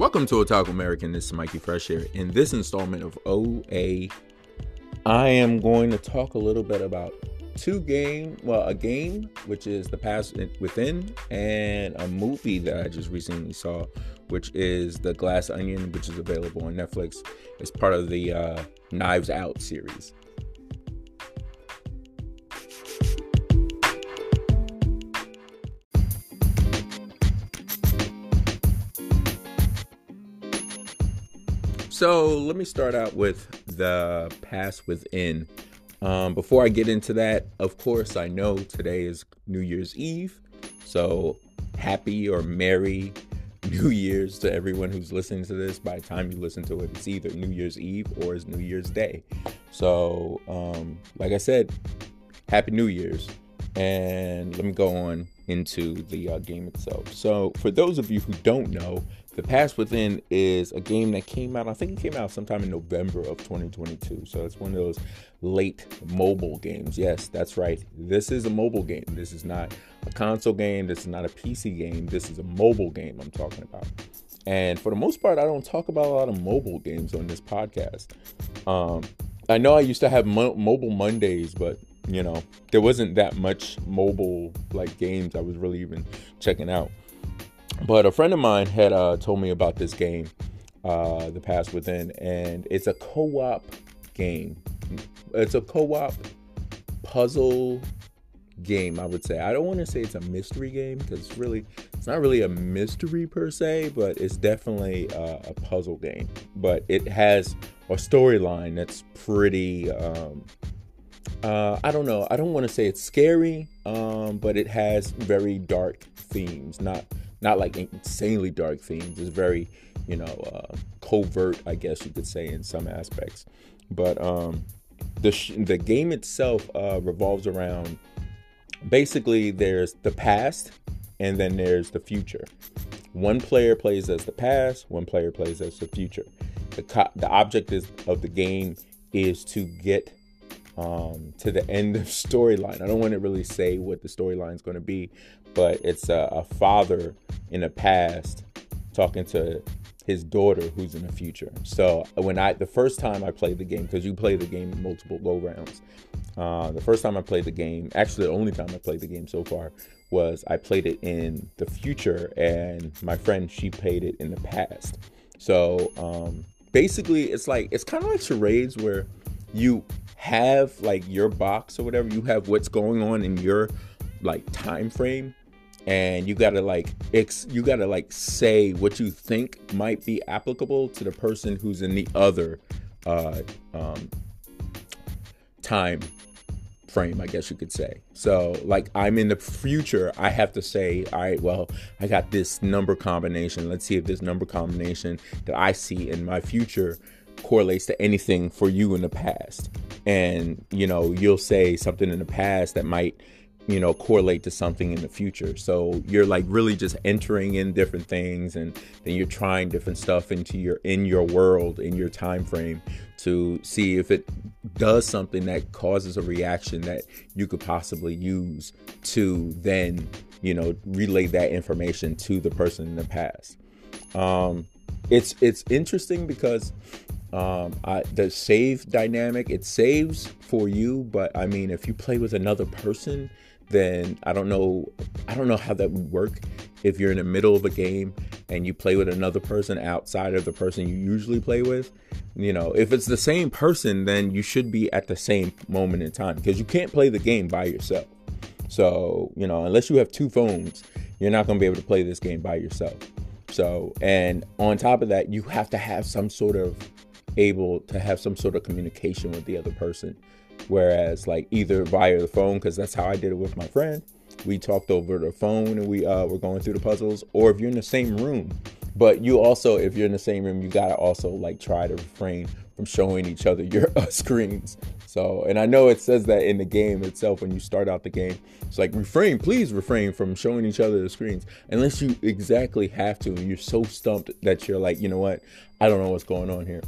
Welcome to Otaku American. This is Mikey Fresh here. In this installment of OA, I am going to talk a little bit about two game, well, a game which is The Past Within, and a movie that I just recently saw, which is The Glass Onion, which is available on Netflix. It's part of the uh, Knives Out series. So let me start out with the past within. Um, before I get into that, of course, I know today is New Year's Eve. So happy or merry New Year's to everyone who's listening to this. By the time you listen to it, it's either New Year's Eve or it's New Year's Day. So, um, like I said, Happy New Year's. And let me go on into the uh, game itself. So, for those of you who don't know, the Past Within is a game that came out, I think it came out sometime in November of 2022. So it's one of those late mobile games. Yes, that's right. This is a mobile game. This is not a console game. This is not a PC game. This is a mobile game I'm talking about. And for the most part, I don't talk about a lot of mobile games on this podcast. Um, I know I used to have mo- mobile Mondays, but you know, there wasn't that much mobile like games I was really even checking out. But a friend of mine had uh, told me about this game, uh, The Past Within, and it's a co op game. It's a co op puzzle game, I would say. I don't want to say it's a mystery game because it's really, it's not really a mystery per se, but it's definitely uh, a puzzle game. But it has a storyline that's pretty. Um, uh, I don't know. I don't want to say it's scary, um, but it has very dark themes. Not not like insanely dark themes. It's very, you know, uh, covert, I guess you could say, in some aspects. But um, the sh- the game itself uh, revolves around basically there's the past and then there's the future. One player plays as the past, one player plays as the future. The co- the object is, of the game is to get um, to the end of storyline. I don't want to really say what the storyline is going to be, but it's a, a father in the past talking to his daughter who's in the future. So when I the first time I played the game, because you play the game multiple go rounds, uh, the first time I played the game, actually the only time I played the game so far was I played it in the future, and my friend she played it in the past. So um, basically, it's like it's kind of like charades where you have like your box or whatever, you have what's going on in your like time frame and you gotta like ex- you gotta like say what you think might be applicable to the person who's in the other uh, um, time frame, I guess you could say. So, like, I'm in the future, I have to say, all right, well, I got this number combination. Let's see if this number combination that I see in my future correlates to anything for you in the past. And, you know, you'll say something in the past that might you know correlate to something in the future so you're like really just entering in different things and then you're trying different stuff into your in your world in your time frame to see if it does something that causes a reaction that you could possibly use to then you know relay that information to the person in the past um it's it's interesting because um I, the save dynamic it saves for you but i mean if you play with another person then I don't know I don't know how that would work if you're in the middle of a game and you play with another person outside of the person you usually play with. You know, if it's the same person, then you should be at the same moment in time because you can't play the game by yourself. So, you know, unless you have two phones, you're not going to be able to play this game by yourself. So, and on top of that, you have to have some sort of able to have some sort of communication with the other person Whereas, like either via the phone, because that's how I did it with my friend. We talked over the phone and we uh, were going through the puzzles. Or if you're in the same room, but you also, if you're in the same room, you gotta also like try to refrain from showing each other your uh, screens. So, and I know it says that in the game itself when you start out the game. It's like refrain, please refrain from showing each other the screens, unless you exactly have to. And you're so stumped that you're like, you know what, I don't know what's going on here.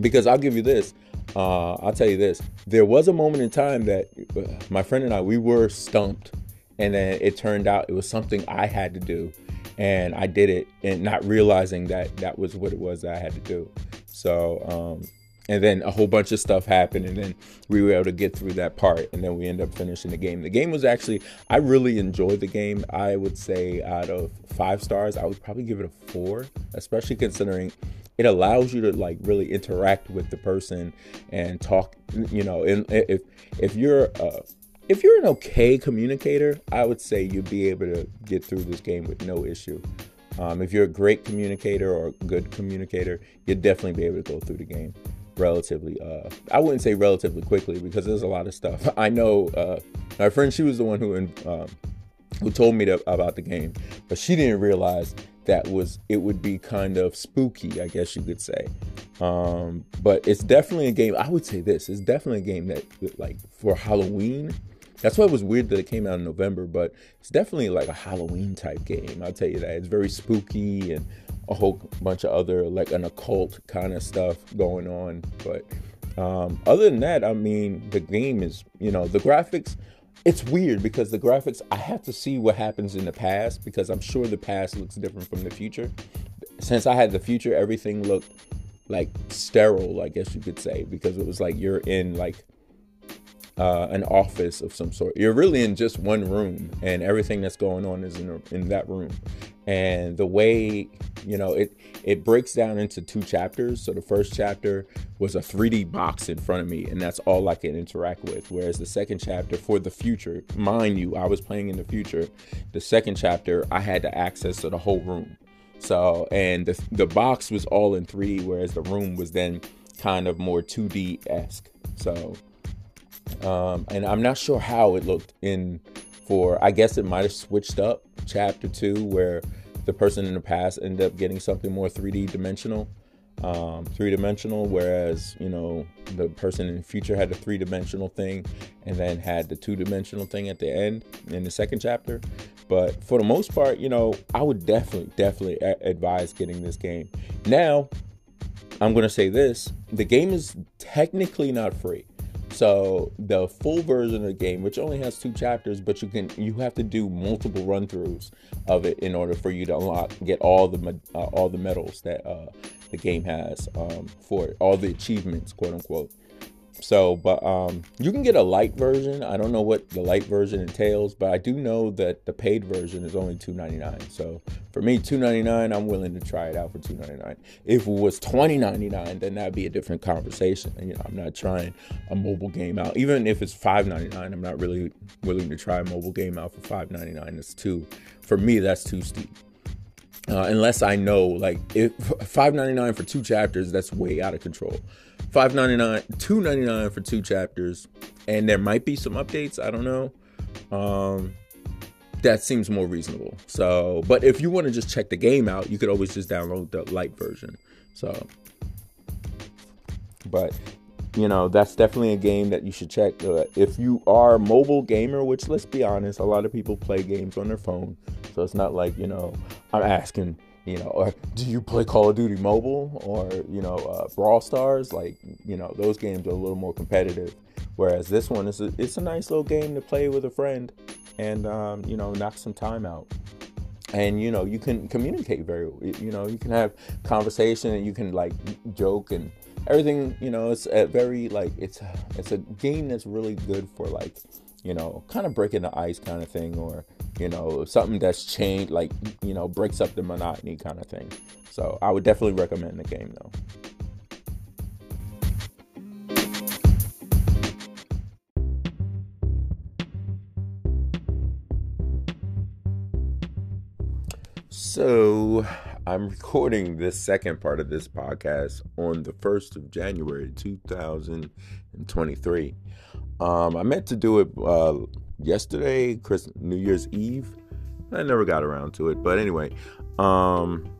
Because I'll give you this uh, I'll tell you this: there was a moment in time that uh, my friend and I we were stumped, and then it turned out it was something I had to do, and I did it and not realizing that that was what it was that I had to do. So, um, and then a whole bunch of stuff happened, and then we were able to get through that part, and then we end up finishing the game. The game was actually, I really enjoyed the game. I would say out of five stars, I would probably give it a four, especially considering it allows you to like really interact with the person and talk. You know, and if if you're uh, if you're an okay communicator, I would say you'd be able to get through this game with no issue. Um, if you're a great communicator or a good communicator, you'd definitely be able to go through the game relatively. Uh, I wouldn't say relatively quickly because there's a lot of stuff. I know uh, my friend, she was the one who um, who told me to, about the game, but she didn't realize that was it would be kind of spooky, I guess you could say. Um, but it's definitely a game. I would say this: it's definitely a game that, like, for Halloween that's why it was weird that it came out in November, but it's definitely like a Halloween type game. I'll tell you that. It's very spooky and a whole bunch of other like an occult kind of stuff going on. But um, other than that, I mean, the game is, you know, the graphics. It's weird because the graphics, I have to see what happens in the past because I'm sure the past looks different from the future. Since I had the future, everything looked like sterile, I guess you could say, because it was like you're in like uh, an office of some sort. You're really in just one room, and everything that's going on is in, in that room. And the way you know it it breaks down into two chapters. So the first chapter was a 3D box in front of me, and that's all I can interact with. Whereas the second chapter for the future, mind you, I was playing in the future. The second chapter, I had to access to the whole room. So and the the box was all in 3D, whereas the room was then kind of more 2D esque. So um, and I'm not sure how it looked in for, I guess it might have switched up chapter two, where the person in the past ended up getting something more 3D dimensional, um, three dimensional, whereas, you know, the person in the future had a three dimensional thing and then had the two dimensional thing at the end in the second chapter. But for the most part, you know, I would definitely, definitely a- advise getting this game. Now, I'm to say this the game is technically not free. So the full version of the game, which only has two chapters, but you can you have to do multiple run throughs of it in order for you to unlock get all the uh, all the medals that uh, the game has um, for it, all the achievements, quote unquote. So, but um, you can get a light version. I don't know what the light version entails, but I do know that the paid version is only $2.99. So for me, $2.99, I'm willing to try it out for $2.99. If it was $20.99, then that'd be a different conversation. And, you know, I'm not trying a mobile game out. Even if it's $5.99, I'm not really willing to try a mobile game out for $5.99. It's too, for me, that's too steep. Uh, unless I know, like, if $5.99 for two chapters, that's way out of control. 5.99 2.99 for two chapters. And there might be some updates i don't know. Um that seems more reasonable. So but if you want to just check the game out you could always just download the light version. So but you know that's definitely a game that you should check. Uh, if you are a mobile gamer which let's be honest a lot of people play games on their phone. So it's not like you know i'm asking you know, or do you play Call of Duty Mobile or you know uh, Brawl Stars? Like you know, those games are a little more competitive. Whereas this one is a, it's a nice little game to play with a friend and um, you know knock some time out. And you know you can communicate very you know you can have conversation and you can like joke and everything you know it's a very like it's it's a game that's really good for like you know kind of breaking the ice kind of thing or you know, something that's changed, like, you know, breaks up the monotony kind of thing. So I would definitely recommend the game though. So, I'm recording this second part of this podcast on the 1st of January 2023. Um, I meant to do it uh, yesterday, Chris New Year's Eve. I never got around to it, but anyway, um,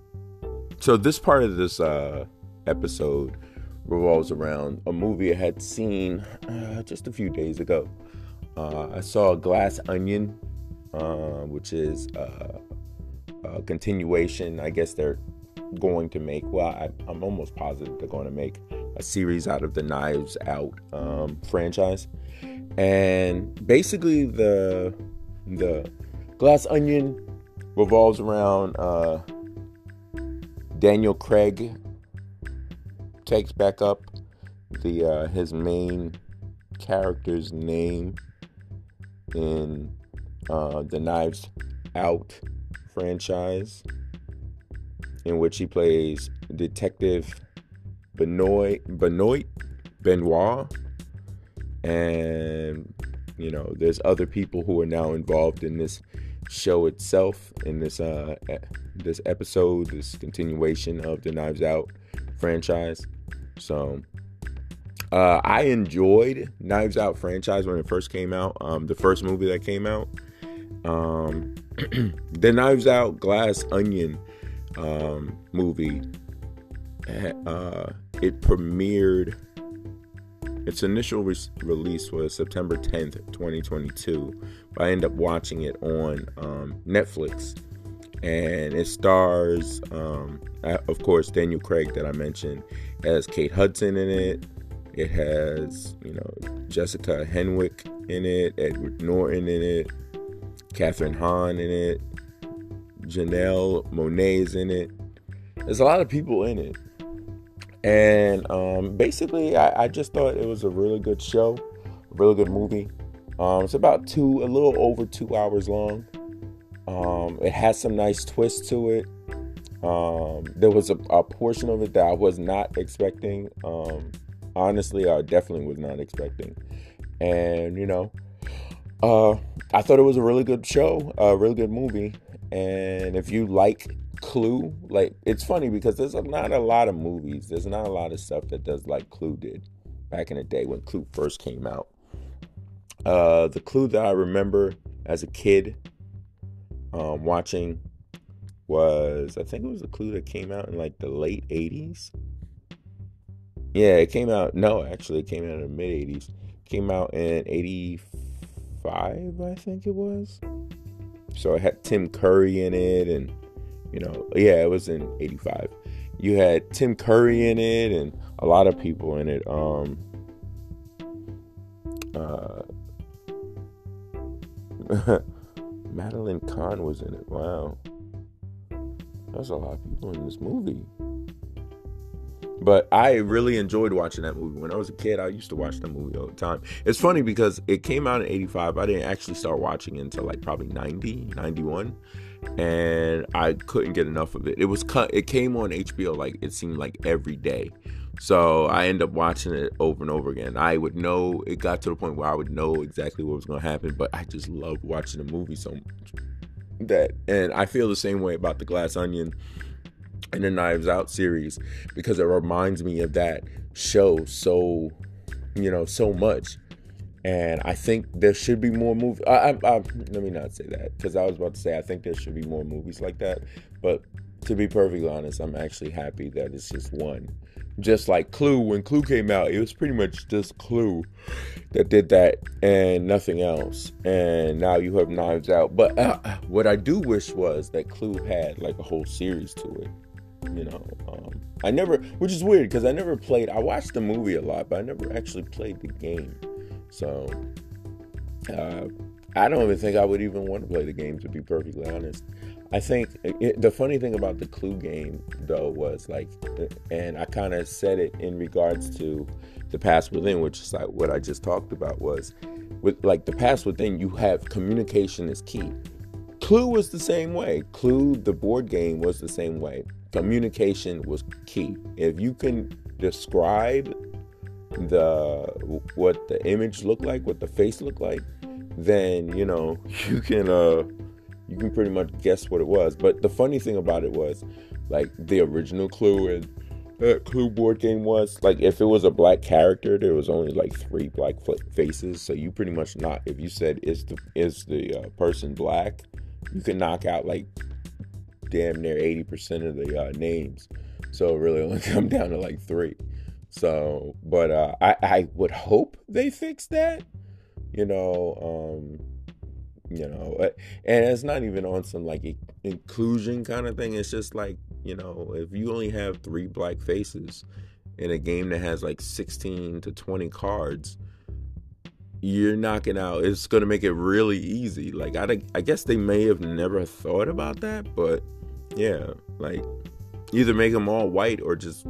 so this part of this uh, episode revolves around a movie I had seen uh, just a few days ago. Uh, I saw Glass Onion, uh, which is uh, a continuation. I guess they're going to make. Well, I, am almost positive they're going to make a series out of the Knives Out um, franchise. And basically the the glass onion revolves around uh, Daniel Craig takes back up the uh, his main character's name in uh, the Knives Out franchise, in which he plays Detective Benoit Benoit Benoit, and you know, there's other people who are now involved in this show itself, in this uh this episode, this continuation of the Knives Out franchise. So uh, I enjoyed Knives Out franchise when it first came out. Um, the first movie that came out. Um, the Knives Out Glass Onion um, movie. Uh, it premiered. Its initial re- release was September 10th, 2022. But I ended up watching it on um, Netflix, and it stars, um, of course, Daniel Craig that I mentioned, has Kate Hudson in it. It has, you know, Jessica Henwick in it, Edward Norton in it, Kathryn Hahn in it, Janelle Monáe's in it. There's a lot of people in it. And um, basically, I, I, just thought it was a really good show, a really good movie. Um, it's about two, a little over two hours long. Um, it has some nice twists to it. Um, there was a, a, portion of it that I was not expecting. Um, honestly, I definitely was not expecting. And, you know, uh, I thought it was a really good show, a really good movie. And if you like Clue, like it's funny because there's not a lot of movies, there's not a lot of stuff that does like Clue did back in the day when Clue first came out. Uh, the Clue that I remember as a kid um, watching was I think it was a Clue that came out in like the late 80s. Yeah, it came out. No, actually, it came out in the mid 80s. Came out in 85, I think it was. So it had Tim Curry in it, and you know, yeah, it was in 85. You had Tim Curry in it, and a lot of people in it. Um, uh, Madeline Kahn was in it. Wow. There's a lot of people in this movie. But I really enjoyed watching that movie. When I was a kid, I used to watch that movie all the time. It's funny because it came out in 85. I didn't actually start watching it until like probably 90, 91. And I couldn't get enough of it. It was cut it came on HBO like it seemed like every day. So I ended up watching it over and over again. I would know it got to the point where I would know exactly what was gonna happen, but I just loved watching the movie so much. That and I feel the same way about the glass onion and the Knives Out series because it reminds me of that show so, you know, so much. And I think there should be more movies. I, I, I, let me not say that because I was about to say I think there should be more movies like that. But to be perfectly honest, I'm actually happy that it's just one. Just like Clue, when Clue came out, it was pretty much just Clue that did that and nothing else. And now you have Knives Out. But uh, what I do wish was that Clue had like a whole series to it you know um, i never which is weird because i never played i watched the movie a lot but i never actually played the game. So uh, i don't even think i would even want to play the game to be perfectly honest. I think it, the funny thing about the clue game though was like and i kind of said it in regards to the past within which is like what i just talked about was with like the past within you have communication is key. Clue was the same way. Clue, the board game, was the same way communication was key. If you can describe the what the image looked like, what the face looked like, then you know you can uh you can pretty much guess what it was. But the funny thing about it was, like the original Clue and that Clue board game was like if it was a black character, there was only like three black faces. So you pretty much not if you said is the is the uh, person black, you can knock out like damn near 80% of the uh, names. So really only come down to like three. So, but uh, I, I would hope they fix that. You know, um, you know, uh, and it's not even on some like inclusion kind of thing. It's just like you know, if you only have three black faces in a game that has like 16 to 20 cards, you're knocking out. It's gonna make it really easy. Like I, I guess they may have never thought about that, but yeah, like either make them all white or just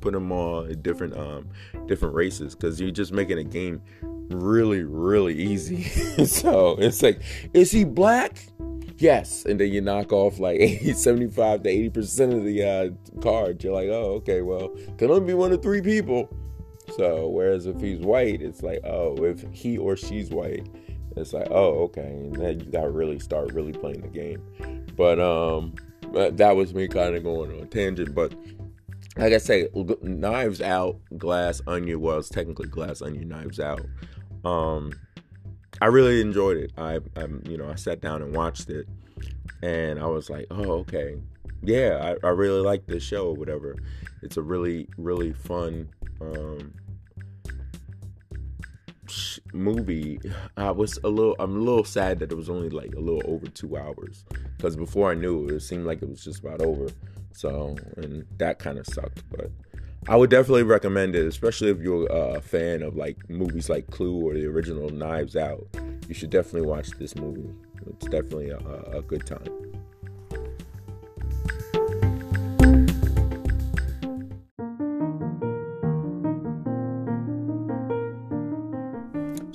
put them all different um different races because you're just making a game really really easy. so it's like, is he black? Yes, and then you knock off like 80, 75 to 80 percent of the uh, cards. You're like, oh, okay, well, can only be one of three people. So whereas if he's white, it's like, oh, if he or she's white, it's like, oh, okay, and then you gotta really start really playing the game. But um, that was me kind of going on a tangent. But like I say, Knives Out, Glass Onion. Well, it's technically Glass Onion, Knives Out. Um, I really enjoyed it. I, I, you know, I sat down and watched it, and I was like, oh, okay, yeah, I, I really like this show or whatever. It's a really, really fun um, movie. I was a little, I'm a little sad that it was only like a little over two hours because before I knew it, it seemed like it was just about over. So, and that kind of sucked, but. I would definitely recommend it, especially if you're a fan of like movies like Clue or the original Knives Out. You should definitely watch this movie. It's definitely a, a good time.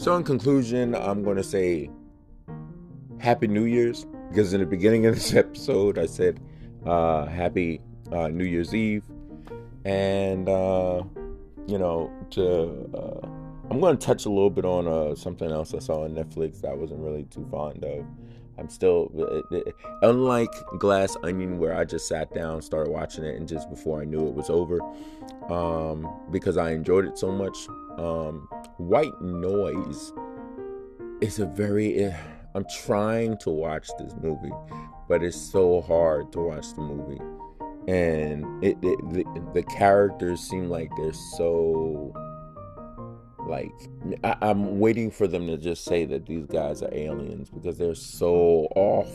So, in conclusion, I'm going to say Happy New Year's because in the beginning of this episode, I said uh, Happy uh, New Year's Eve. And, uh, you know, to. Uh, I'm going to touch a little bit on uh, something else I saw on Netflix that I wasn't really too fond of. I'm still, it, it, unlike Glass Onion, where I just sat down, started watching it, and just before I knew it was over, um, because I enjoyed it so much. Um, White Noise is a very. Eh, I'm trying to watch this movie, but it's so hard to watch the movie, and it, it the, the characters seem like they're so like I, am waiting for them to just say that these guys are aliens because they're so off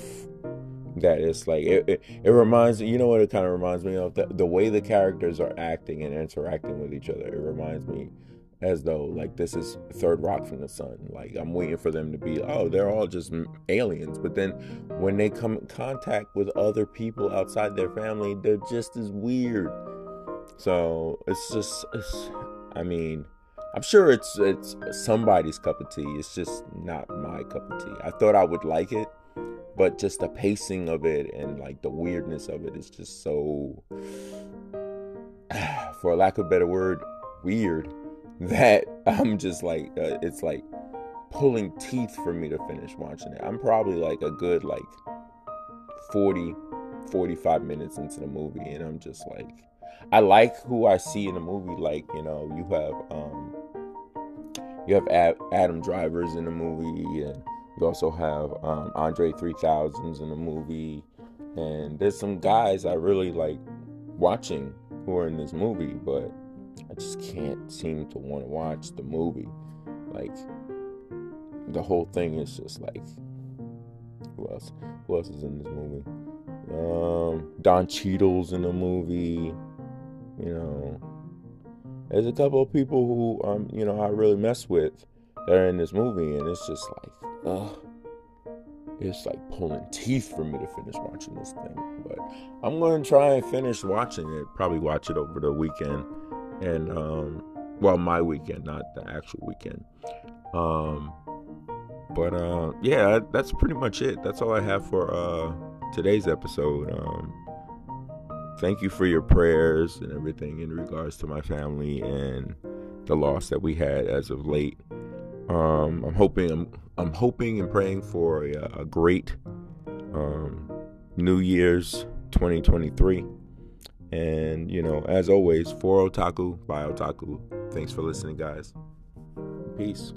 that it's like it, it, it reminds you know what it kind of reminds me of the, the way the characters are acting and interacting with each other it reminds me as though like this is third rock from the sun like i'm waiting for them to be oh they're all just aliens but then when they come in contact with other people outside their family they're just as weird so it's just it's, i mean I'm sure it's it's somebody's cup of tea. It's just not my cup of tea. I thought I would like it, but just the pacing of it and like the weirdness of it is just so, for lack of a better word, weird. That I'm just like uh, it's like pulling teeth for me to finish watching it. I'm probably like a good like 40, 45 minutes into the movie, and I'm just like I like who I see in the movie. Like you know, you have um, you have Ad- Adam Drivers in the movie, and you also have um, Andre 3000s in the movie, and there's some guys I really like watching who are in this movie, but I just can't seem to want to watch the movie. Like the whole thing is just like who else? Who else is in this movie? Um, Don Cheadle's in the movie. You know, there's a couple of people who um, you know, I really mess with that are in this movie, and it's just like, ugh. It's like pulling teeth for me to finish watching this thing. But I'm gonna try and finish watching it. Probably watch it over the weekend. And um well my weekend, not the actual weekend. Um but uh yeah, that's pretty much it. That's all I have for uh today's episode. Um thank you for your prayers and everything in regards to my family and the loss that we had as of late. Um, I'm hoping I'm, I'm hoping and praying for a, a great um, New Year's 2023. And you know, as always, for Otaku by Otaku. Thanks for listening, guys. Peace.